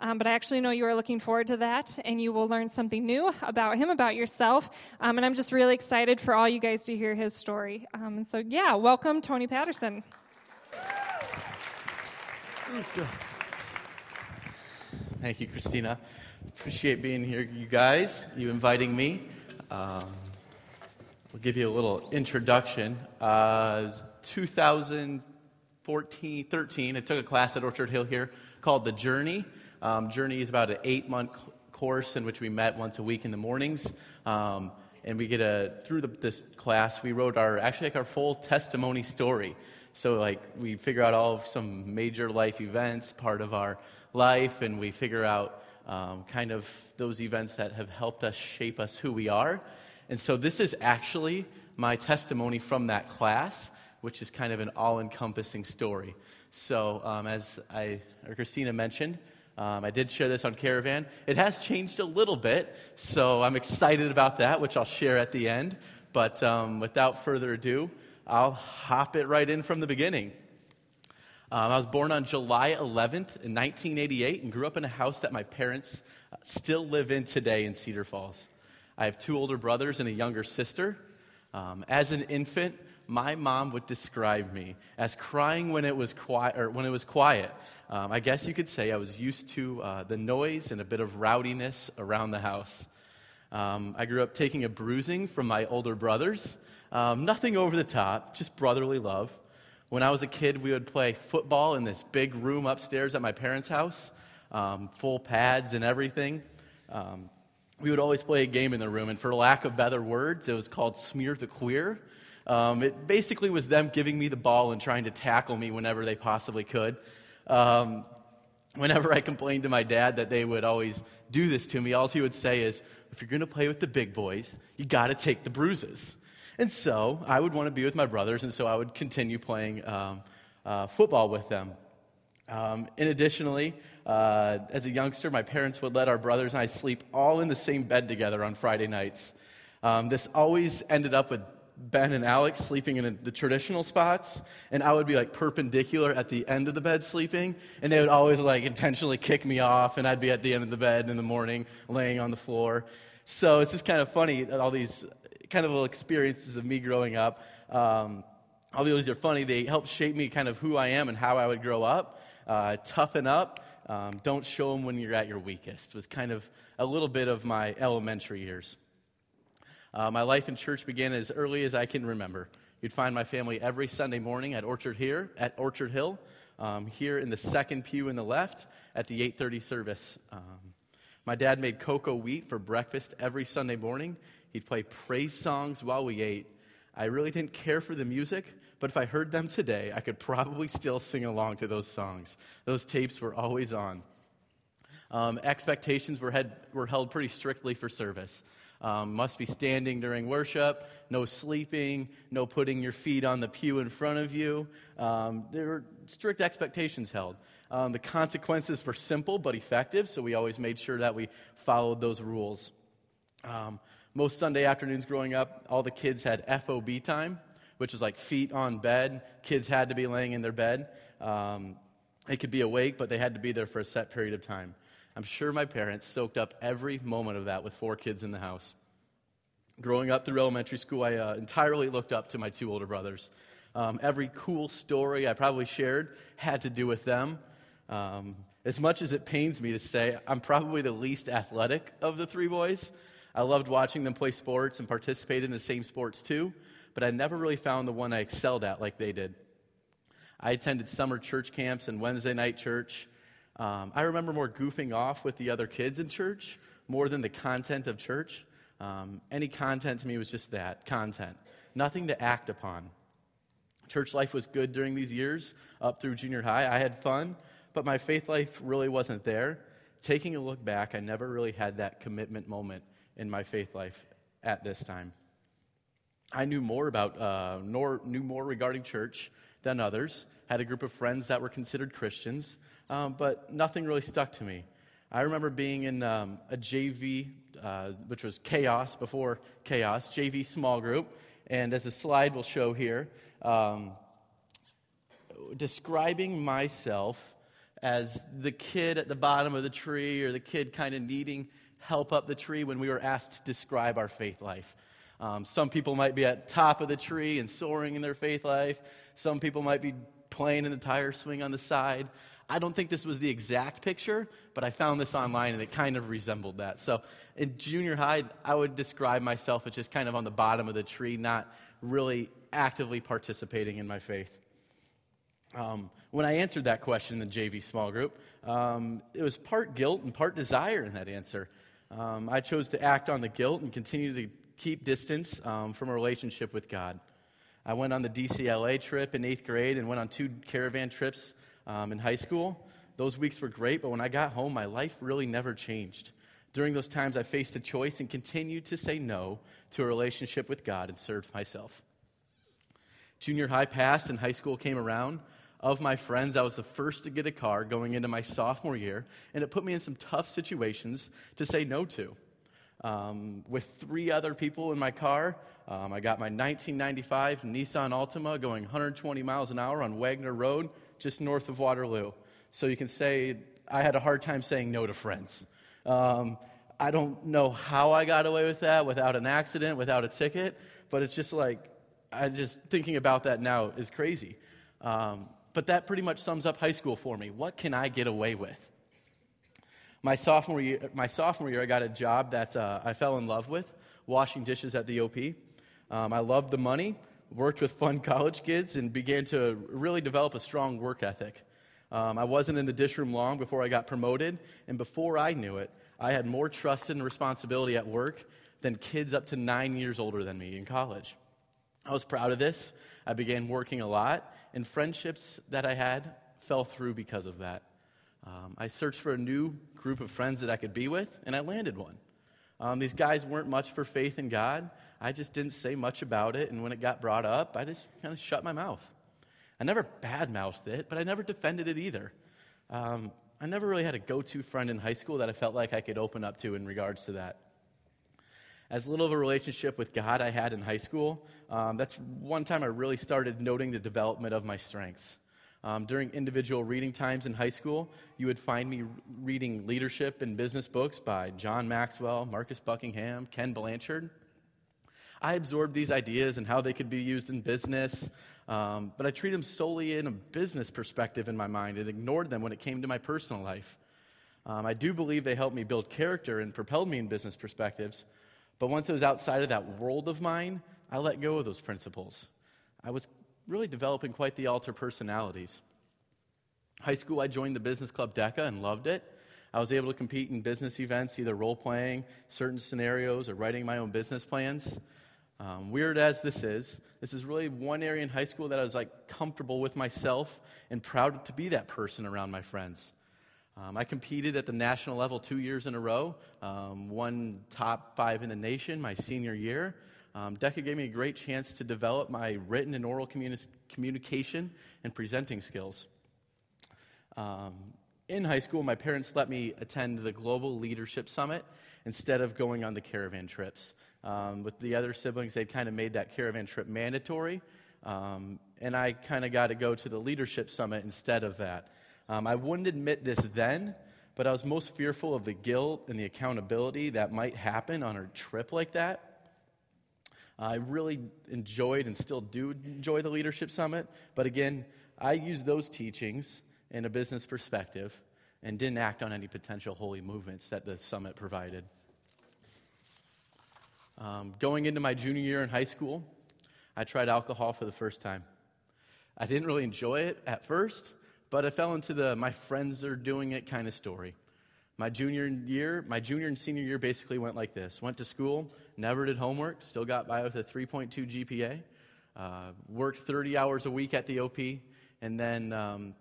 um, but I actually know you are looking forward to that, and you will learn something new about him, about yourself. Um, and I'm just really excited for all you guys to hear his story. Um, and so, yeah, welcome, Tony Patterson. Thank you, Christina. Appreciate being here, you guys, you inviting me. Um, I'll give you a little introduction. Uh, 2014, 13, I took a class at Orchard Hill here called The Journey. Um, Journey is about an eight month course in which we met once a week in the mornings. Um, and we get a, through the, this class, we wrote our, actually like our full testimony story. So like we figure out all some major life events, part of our life, and we figure out um, kind of those events that have helped us shape us who we are. And so this is actually my testimony from that class, which is kind of an all encompassing story. So, um, as I, or Christina mentioned, um, I did share this on Caravan. It has changed a little bit, so I'm excited about that, which I'll share at the end. But um, without further ado, I'll hop it right in from the beginning. Um, I was born on July 11th in 1988 and grew up in a house that my parents uh, still live in today in Cedar Falls. I have two older brothers and a younger sister. Um, as an infant, my mom would describe me as crying when it was quiet. Or when it was quiet. Um, I guess you could say I was used to uh, the noise and a bit of rowdiness around the house. Um, I grew up taking a bruising from my older brothers. Um, nothing over the top, just brotherly love. When I was a kid, we would play football in this big room upstairs at my parents' house, um, full pads and everything. Um, we would always play a game in the room, and for lack of better words, it was called Smear the Queer. Um, it basically was them giving me the ball and trying to tackle me whenever they possibly could. Um, whenever I complained to my dad that they would always do this to me, all he would say is, if you're going to play with the big boys, you got to take the bruises. And so I would want to be with my brothers, and so I would continue playing um, uh, football with them. Um, and additionally, uh, as a youngster, my parents would let our brothers and I sleep all in the same bed together on Friday nights. Um, this always ended up with Ben and Alex sleeping in a, the traditional spots, and I would be like perpendicular at the end of the bed sleeping, and they would always like intentionally kick me off, and I'd be at the end of the bed in the morning laying on the floor. So it's just kind of funny, all these kind of little experiences of me growing up. Um, all these are funny. They help shape me kind of who I am and how I would grow up. Uh, toughen up. Um, don't show them when you're at your weakest was kind of a little bit of my elementary years. Uh, my life in church began as early as I can remember. You'd find my family every Sunday morning at Orchard here at Orchard Hill, um, here in the second pew in the left at the 8:30 service. Um, my dad made cocoa wheat for breakfast every Sunday morning. He'd play praise songs while we ate. I really didn't care for the music, but if I heard them today, I could probably still sing along to those songs. Those tapes were always on. Um, expectations were, had, were held pretty strictly for service. Um, must be standing during worship, no sleeping, no putting your feet on the pew in front of you. Um, there were strict expectations held. Um, the consequences were simple but effective, so we always made sure that we followed those rules. Um, most Sunday afternoons growing up, all the kids had FOB time which is like feet on bed. Kids had to be laying in their bed. Um, they could be awake, but they had to be there for a set period of time. I'm sure my parents soaked up every moment of that with four kids in the house. Growing up through elementary school, I uh, entirely looked up to my two older brothers. Um, every cool story I probably shared had to do with them. Um, as much as it pains me to say, I'm probably the least athletic of the three boys. I loved watching them play sports and participate in the same sports too but I never really found the one I excelled at like they did. I attended summer church camps and Wednesday night church. Um, I remember more goofing off with the other kids in church more than the content of church. Um, any content to me was just that content, nothing to act upon. Church life was good during these years up through junior high. I had fun, but my faith life really wasn't there. Taking a look back, I never really had that commitment moment in my faith life at this time. I knew more about, uh, nor, knew more regarding church than others, had a group of friends that were considered Christians, um, but nothing really stuck to me. I remember being in um, a JV, uh, which was Chaos before Chaos, JV small group, and as a slide will show here, um, describing myself as the kid at the bottom of the tree or the kid kind of needing help up the tree when we were asked to describe our faith life. Um, some people might be at top of the tree and soaring in their faith life. Some people might be playing in the tire swing on the side. I don't think this was the exact picture, but I found this online and it kind of resembled that. So in junior high, I would describe myself as just kind of on the bottom of the tree, not really actively participating in my faith. Um, when I answered that question in the JV small group, um, it was part guilt and part desire in that answer. Um, I chose to act on the guilt and continue to keep distance um, from a relationship with God. I went on the DCLA trip in eighth grade and went on two caravan trips um, in high school. Those weeks were great, but when I got home, my life really never changed. During those times, I faced a choice and continued to say no to a relationship with God and served myself. Junior high passed and high school came around. Of my friends, I was the first to get a car going into my sophomore year, and it put me in some tough situations to say no to. Um, with three other people in my car, um, I got my 1995 Nissan Altima going 120 miles an hour on Wagner Road, just north of Waterloo. So you can say I had a hard time saying no to friends. Um, I don't know how I got away with that without an accident, without a ticket, but it's just like, I just thinking about that now is crazy. Um, but that pretty much sums up high school for me. What can I get away with? My sophomore year, my sophomore year I got a job that uh, I fell in love with, washing dishes at the OP. Um, I loved the money, worked with fun college kids, and began to really develop a strong work ethic. Um, I wasn't in the dish room long before I got promoted, and before I knew it, I had more trust and responsibility at work than kids up to nine years older than me in college. I was proud of this. I began working a lot, and friendships that I had fell through because of that. Um, I searched for a new group of friends that I could be with, and I landed one. Um, these guys weren't much for faith in God. I just didn't say much about it, and when it got brought up, I just kind of shut my mouth. I never badmouthed it, but I never defended it either. Um, I never really had a go to friend in high school that I felt like I could open up to in regards to that as little of a relationship with God I had in high school, um, that's one time I really started noting the development of my strengths. Um, during individual reading times in high school, you would find me reading leadership and business books by John Maxwell, Marcus Buckingham, Ken Blanchard. I absorbed these ideas and how they could be used in business, um, but I treated them solely in a business perspective in my mind and ignored them when it came to my personal life. Um, I do believe they helped me build character and propelled me in business perspectives, but once it was outside of that world of mine, I let go of those principles. I was really developing quite the alter personalities. High school, I joined the business club DECA and loved it. I was able to compete in business events, either role playing certain scenarios or writing my own business plans. Um, weird as this is, this is really one area in high school that I was like comfortable with myself and proud to be that person around my friends. Um, I competed at the national level two years in a row, um, won top five in the nation my senior year. Um, DECA gave me a great chance to develop my written and oral communi- communication and presenting skills. Um, in high school, my parents let me attend the Global Leadership Summit instead of going on the caravan trips. Um, with the other siblings, they'd kind of made that caravan trip mandatory, um, and I kind of got to go to the Leadership Summit instead of that. Um, I wouldn't admit this then, but I was most fearful of the guilt and the accountability that might happen on a trip like that. I really enjoyed and still do enjoy the Leadership Summit, but again, I used those teachings in a business perspective and didn't act on any potential holy movements that the summit provided. Um, going into my junior year in high school, I tried alcohol for the first time. I didn't really enjoy it at first, but I fell into the my friends are doing it kind of story. My junior year, my junior and senior year basically went like this. Went to school, never did homework, still got by with a 3.2 GPA, uh, worked 30 hours a week at the OP, and then um,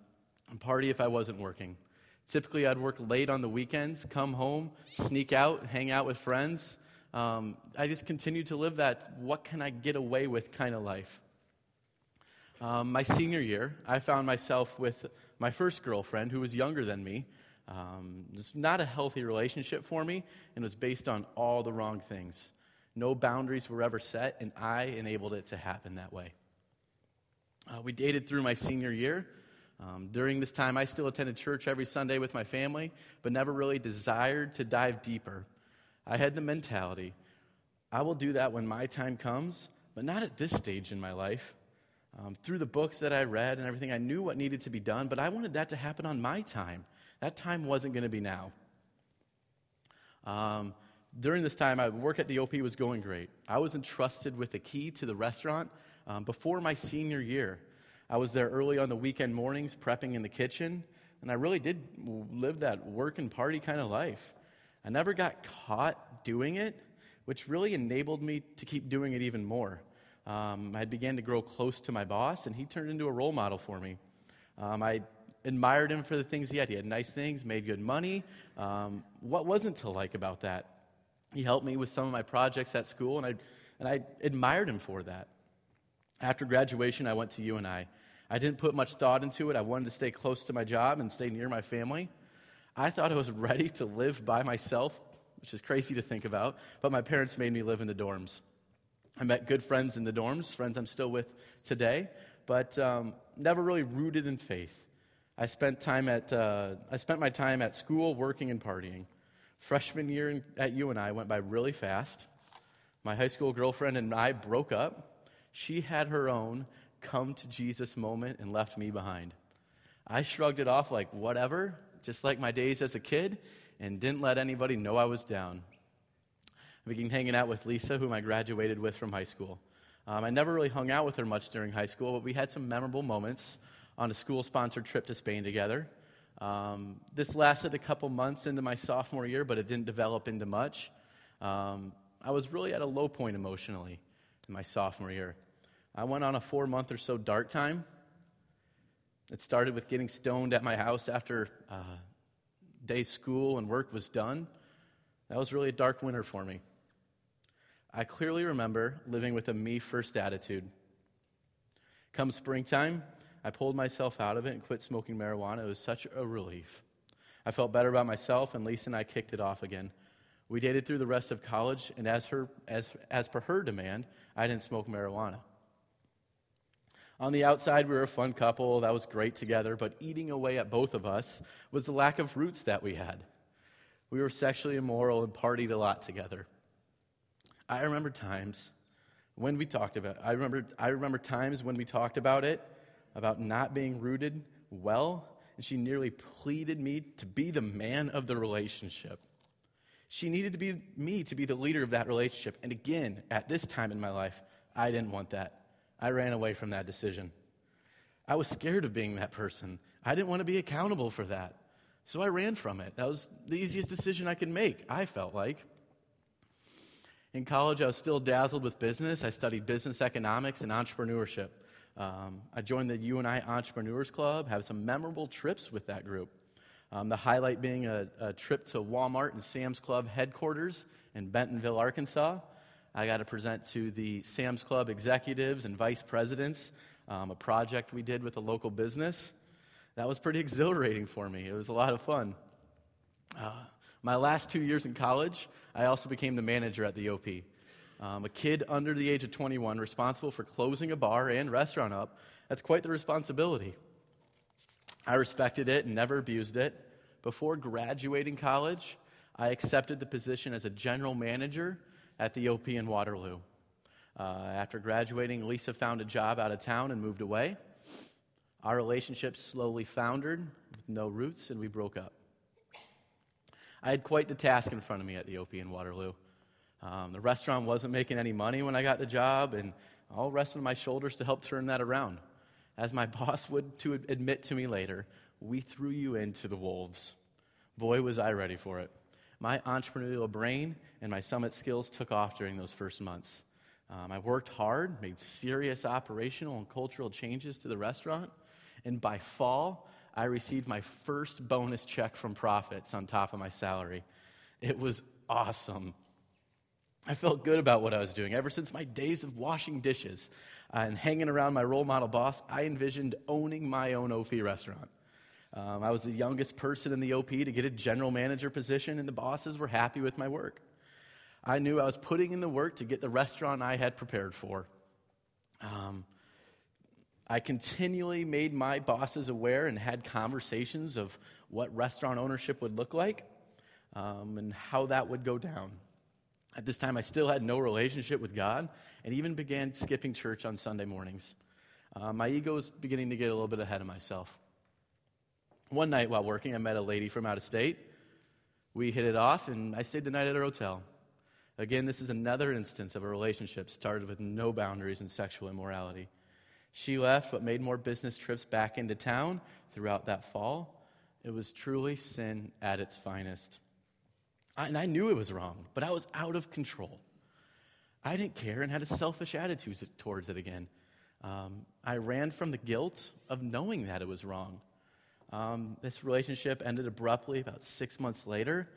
party if I wasn't working. Typically, I'd work late on the weekends, come home, sneak out, hang out with friends. Um, I just continued to live that what can I get away with kind of life. Um, my senior year, I found myself with my first girlfriend who was younger than me. Um, it's not a healthy relationship for me, and it was based on all the wrong things. No boundaries were ever set, and I enabled it to happen that way. Uh, we dated through my senior year. Um, during this time, I still attended church every Sunday with my family, but never really desired to dive deeper. I had the mentality I will do that when my time comes, but not at this stage in my life. Um, through the books that I read and everything, I knew what needed to be done, but I wanted that to happen on my time. That time wasn't going to be now. Um, during this time, my work at the OP was going great. I was entrusted with the key to the restaurant um, before my senior year. I was there early on the weekend mornings, prepping in the kitchen, and I really did live that work and party kind of life. I never got caught doing it, which really enabled me to keep doing it even more. Um, I began to grow close to my boss, and he turned into a role model for me. Um, I admired him for the things he had. He had nice things, made good money. Um, what wasn't to like about that? He helped me with some of my projects at school, and I, and I admired him for that. After graduation, I went to UNI. I I didn't put much thought into it. I wanted to stay close to my job and stay near my family. I thought I was ready to live by myself, which is crazy to think about, but my parents made me live in the dorms. I met good friends in the dorms, friends I'm still with today, but um, never really rooted in faith. I spent, time at, uh, I spent my time at school working and partying. Freshman year at UNI went by really fast. My high school girlfriend and I broke up. She had her own come to Jesus moment and left me behind. I shrugged it off like whatever, just like my days as a kid, and didn't let anybody know I was down. I began hanging out with Lisa, whom I graduated with from high school. Um, I never really hung out with her much during high school, but we had some memorable moments on a school sponsored trip to Spain together. Um, this lasted a couple months into my sophomore year, but it didn't develop into much. Um, I was really at a low point emotionally in my sophomore year. I went on a four month or so dark time. It started with getting stoned at my house after uh, day school and work was done. That was really a dark winter for me. I clearly remember living with a me first attitude. Come springtime, I pulled myself out of it and quit smoking marijuana. It was such a relief. I felt better about myself, and Lisa and I kicked it off again. We dated through the rest of college, and as, her, as, as per her demand, I didn't smoke marijuana. On the outside, we were a fun couple. That was great together, but eating away at both of us was the lack of roots that we had. We were sexually immoral and partied a lot together. I remember times when we talked about I remember I remember times when we talked about it about not being rooted well, and she nearly pleaded me to be the man of the relationship. She needed to be me to be the leader of that relationship. And again, at this time in my life, I didn't want that. I ran away from that decision. I was scared of being that person. I didn't want to be accountable for that. So I ran from it. That was the easiest decision I could make, I felt like. In college, I was still dazzled with business. I studied business economics and entrepreneurship. Um, I joined the UNI Entrepreneurs Club, have some memorable trips with that group. Um, the highlight being a, a, trip to Walmart and Sam's Club headquarters in Bentonville, Arkansas. I got to present to the Sam's Club executives and vice presidents um, a project we did with a local business. That was pretty exhilarating for me. It was a lot of fun. Uh, my last two years in college, I also became the manager at the OP. Um, a kid under the age of 21 responsible for closing a bar and restaurant up, that's quite the responsibility. I respected it and never abused it. Before graduating college, I accepted the position as a general manager at the OP in Waterloo. Uh, after graduating, Lisa found a job out of town and moved away. Our relationship slowly foundered with no roots, and we broke up. I had quite the task in front of me at the OP in Waterloo. Um, the restaurant wasn't making any money when I got the job, and all rested on my shoulders to help turn that around. As my boss would to admit to me later, we threw you into the wolves. Boy, was I ready for it. My entrepreneurial brain and my summit skills took off during those first months. Um, I worked hard, made serious operational and cultural changes to the restaurant, and by fall, I received my first bonus check from profits on top of my salary. It was awesome. I felt good about what I was doing. Ever since my days of washing dishes uh, and hanging around my role model boss, I envisioned owning my own OP restaurant. Um, I was the youngest person in the OP to get a general manager position, and the bosses were happy with my work. I knew I was putting in the work to get the restaurant I had prepared for. Um, I continually made my bosses aware and had conversations of what restaurant ownership would look like um, and how that would go down. At this time, I still had no relationship with God and even began skipping church on Sunday mornings. Uh, my ego was beginning to get a little bit ahead of myself. One night while working, I met a lady from out of state. We hit it off, and I stayed the night at her hotel. Again, this is another instance of a relationship started with no boundaries and sexual immorality. She left, but made more business trips back into town throughout that fall. It was truly sin at its finest. I, and I knew it was wrong, but I was out of control. I didn't care and had a selfish attitude towards it again. Um, I ran from the guilt of knowing that it was wrong. Um, this relationship ended abruptly about six months later.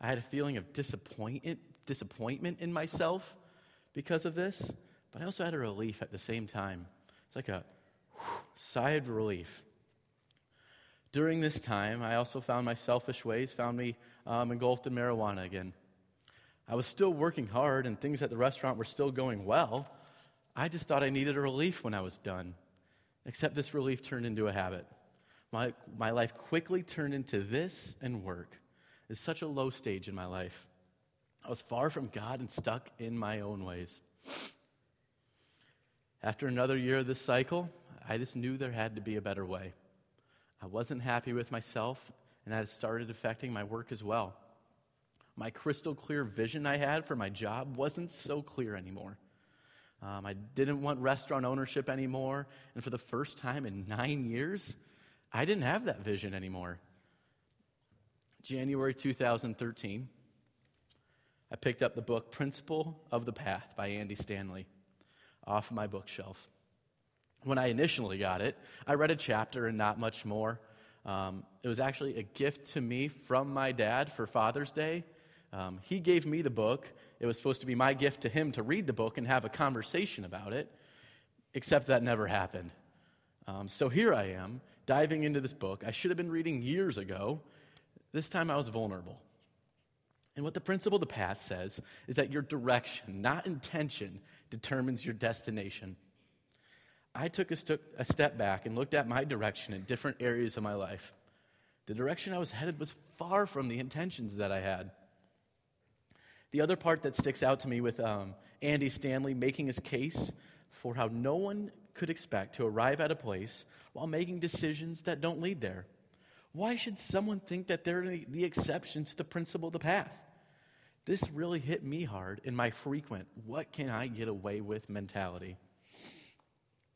I had a feeling of disappointment, disappointment in myself because of this, but I also had a relief at the same time. It's like a whew, sigh of relief. During this time, I also found my selfish ways found me um, engulfed in marijuana again. I was still working hard, and things at the restaurant were still going well. I just thought I needed a relief when I was done. Except this relief turned into a habit. My, my life quickly turned into this and work. It's such a low stage in my life. I was far from God and stuck in my own ways. After another year of this cycle, I just knew there had to be a better way. I wasn't happy with myself, and that had started affecting my work as well. My crystal clear vision I had for my job wasn't so clear anymore. Um, I didn't want restaurant ownership anymore, and for the first time in nine years, I didn't have that vision anymore. January 2013, I picked up the book Principle of the Path by Andy Stanley off my bookshelf. When I initially got it, I read a chapter and not much more. Um, it was actually a gift to me from my dad for Father's Day. Um, he gave me the book. It was supposed to be my gift to him to read the book and have a conversation about it, except that never happened. Um, so here I am, diving into this book I should have been reading years ago. This time I was vulnerable. And what the principle of the path says is that your direction, not intention, determines your destination. I took a, st- a step back and looked at my direction in different areas of my life. The direction I was headed was far from the intentions that I had. The other part that sticks out to me with um, Andy Stanley making his case for how no one could expect to arrive at a place while making decisions that don't lead there. Why should someone think that they're the exception to the principle of the path? This really hit me hard in my frequent, what can I get away with mentality.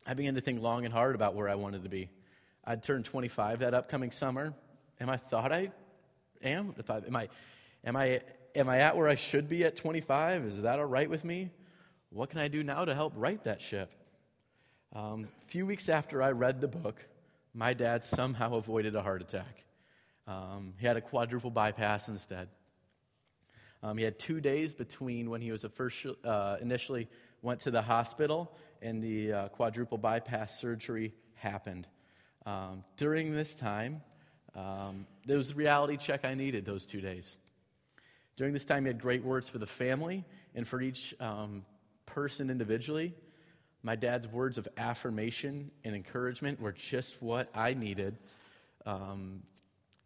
I began to think long and hard about where I wanted to be. I'd turn 25 that upcoming summer, and I thought I am. Am I, am I, am I at where I should be at 25? Is that all right with me? What can I do now to help right that ship? Um, a few weeks after I read the book, my dad somehow avoided a heart attack. Um, he had a quadruple bypass instead. Um, he had two days between when he was first, uh, initially went to the hospital and the uh, quadruple bypass surgery happened. Um, during this time, um, there was the reality check I needed those two days. During this time, he had great words for the family and for each um, person individually. My dad's words of affirmation and encouragement were just what I needed um,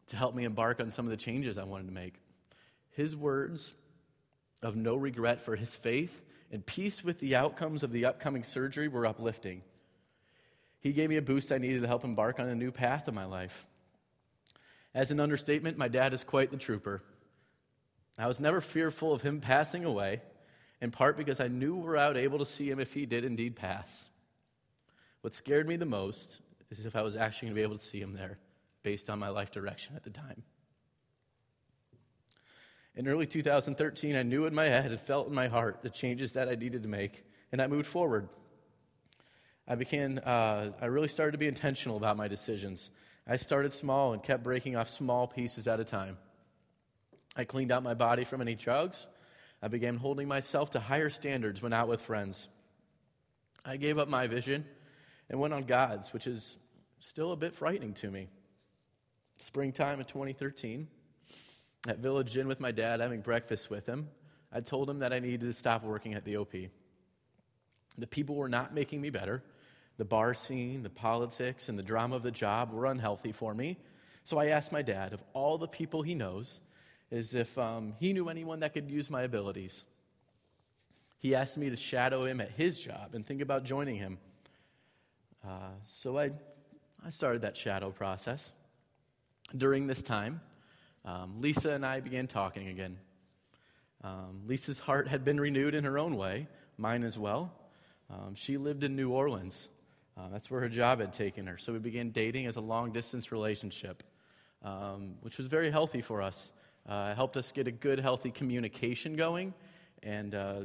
to help me embark on some of the changes I wanted to make. His words of no regret for his faith and peace with the outcomes of the upcoming surgery were uplifting. He gave me a boost I needed to help embark on a new path in my life. As an understatement, my dad is quite the trooper. I was never fearful of him passing away in part because I knew we were out able to see him if he did indeed pass. What scared me the most is if I was actually going to be able to see him there based on my life direction at the time. In early 2013, I knew in my head and felt in my heart the changes that I needed to make, and I moved forward. I began, uh, I really started to be intentional about my decisions. I started small and kept breaking off small pieces at a time. I cleaned out my body from any drugs I began holding myself to higher standards when out with friends. I gave up my vision and went on God's, which is still a bit frightening to me. Springtime of 2013, at Village Inn with my dad, having breakfast with him, I told him that I needed to stop working at the OP. The people were not making me better, The bar scene, the politics, and the drama of the job were unhealthy for me. So I asked my dad, of all the people he knows, is if um, he knew anyone that could use my abilities. He asked me to shadow him at his job and think about joining him. Uh, so I, I started that shadow process. During this time, um, Lisa and I began talking again. Um, Lisa's heart had been renewed in her own way, mine as well. Um, she lived in New Orleans. Uh, that's where her job had taken her. So we began dating as a long distance relationship, um, which was very healthy for us. Uh, it helped us get a good, healthy communication going and uh,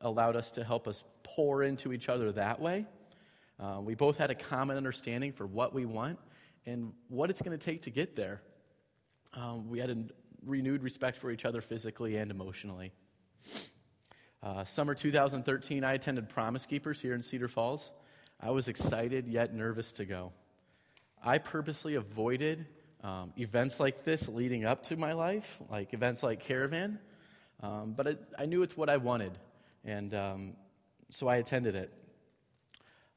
allowed us to help us pour into each other that way. Uh, we both had a common understanding for what we want and what it's going to take to get there. Um, we had a renewed respect for each other physically and emotionally. Uh, summer 2013, I attended Promise Keepers here in Cedar Falls. I was excited yet nervous to go. I purposely avoided um, events like this leading up to my life, like events like Caravan, um, but it, I knew it's what I wanted, and um, so I attended it.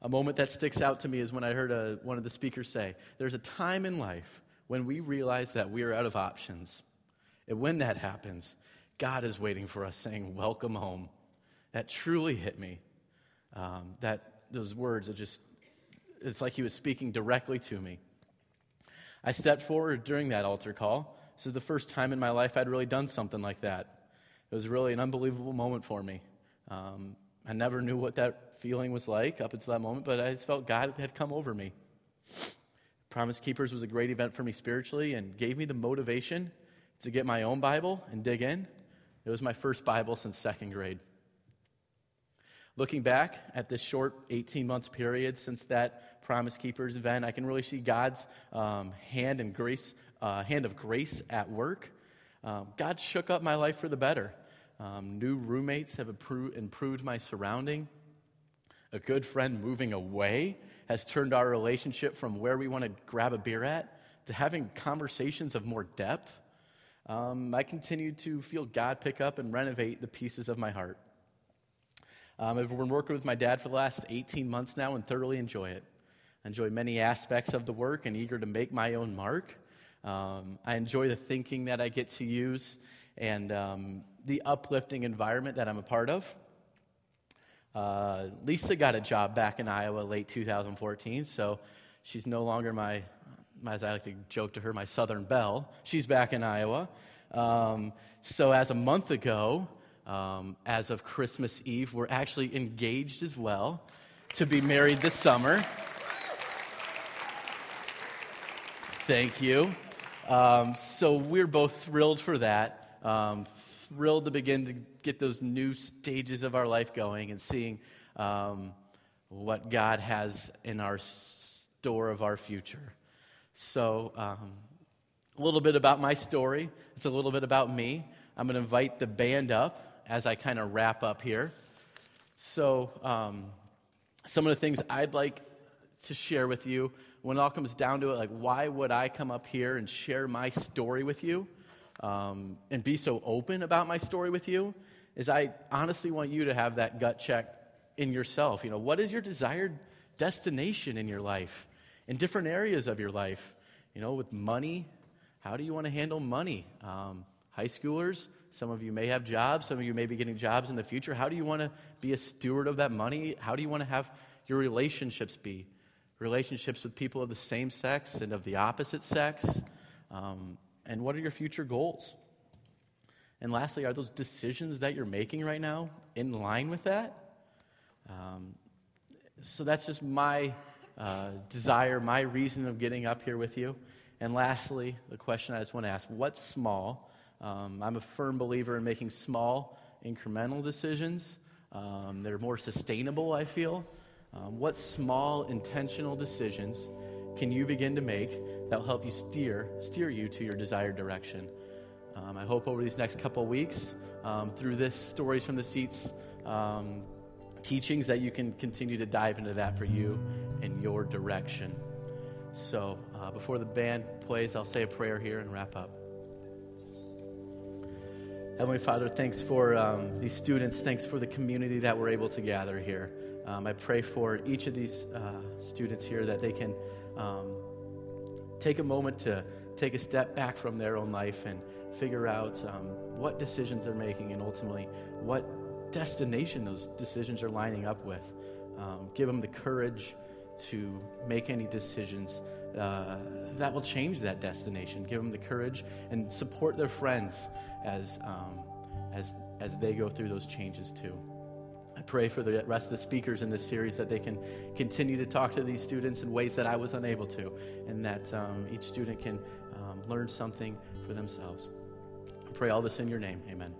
A moment that sticks out to me is when I heard a, one of the speakers say, There's a time in life when we realize that we are out of options. And when that happens, God is waiting for us saying, Welcome home. That truly hit me. Um, that those words are just, it's like he was speaking directly to me. I stepped forward during that altar call. This is the first time in my life I'd really done something like that. It was really an unbelievable moment for me. Um, I never knew what that feeling was like up until that moment, but I just felt God had come over me. Promise Keepers was a great event for me spiritually and gave me the motivation to get my own Bible and dig in. It was my first Bible since second grade. Looking back at this short 18 months period since that Promise Keepers event, I can really see God's um, hand and grace, uh, hand of grace at work. Um, God shook up my life for the better. Um, new roommates have improved my surrounding. A good friend moving away has turned our relationship from where we want to grab a beer at to having conversations of more depth. Um, I continue to feel God pick up and renovate the pieces of my heart. Um, I've been working with my dad for the last 18 months now and thoroughly enjoy it. I enjoy many aspects of the work and eager to make my own mark. Um, I enjoy the thinking that I get to use and um, the uplifting environment that I'm a part of. Uh, Lisa got a job back in Iowa late 2014, so she's no longer my, as I like to joke to her, my Southern Belle. She's back in Iowa. Um, so as a month ago, um, as of Christmas Eve, we're actually engaged as well to be married this summer. Thank you. Um, so we're both thrilled for that. Thrilled to begin to get those new stages of our life going and seeing um, what God has in our store of our future. So, um, a little bit about my story. It's a little bit about me. I'm going to invite the band up as I kind of wrap up here. So, um, some of the things I'd like to share with you when it all comes down to it, like, why would I come up here and share my story with you? Um, and be so open about my story with you is I honestly want you to have that gut check in yourself. You know, what is your desired destination in your life, in different areas of your life? You know, with money, how do you want to handle money? Um, high schoolers, some of you may have jobs, some of you may be getting jobs in the future. How do you want to be a steward of that money? How do you want to have your relationships be? Relationships with people of the same sex and of the opposite sex. Um, and what are your future goals? And lastly, are those decisions that you're making right now in line with that? Um, so that's just my uh, desire, my reason of getting up here with you. And lastly, the question I just want to ask what's small? Um, I'm a firm believer in making small, incremental decisions. Um, they're more sustainable, I feel. Um, what small, intentional decisions can you begin to make that will help you steer, steer you to your desired direction. Um, I hope over these next couple weeks, um, through this Stories from the Seats um, teachings, that you can continue to dive into that for you in your direction. So, uh, before the band plays, I'll say a prayer here and wrap up. Heavenly Father, thanks for um, these students. Thanks for the community that we're able to gather here. Um, I pray for each of these uh, students here that they can um, take a moment to take a step back from their own life and figure out um, what decisions they're making and ultimately what destination those decisions are lining up with. Um, give them the courage to make any decisions uh, that will change that destination. Give them the courage and support their friends as, um, as, as they go through those changes too. Pray for the rest of the speakers in this series that they can continue to talk to these students in ways that I was unable to, and that um, each student can um, learn something for themselves. I pray all this in your name. Amen.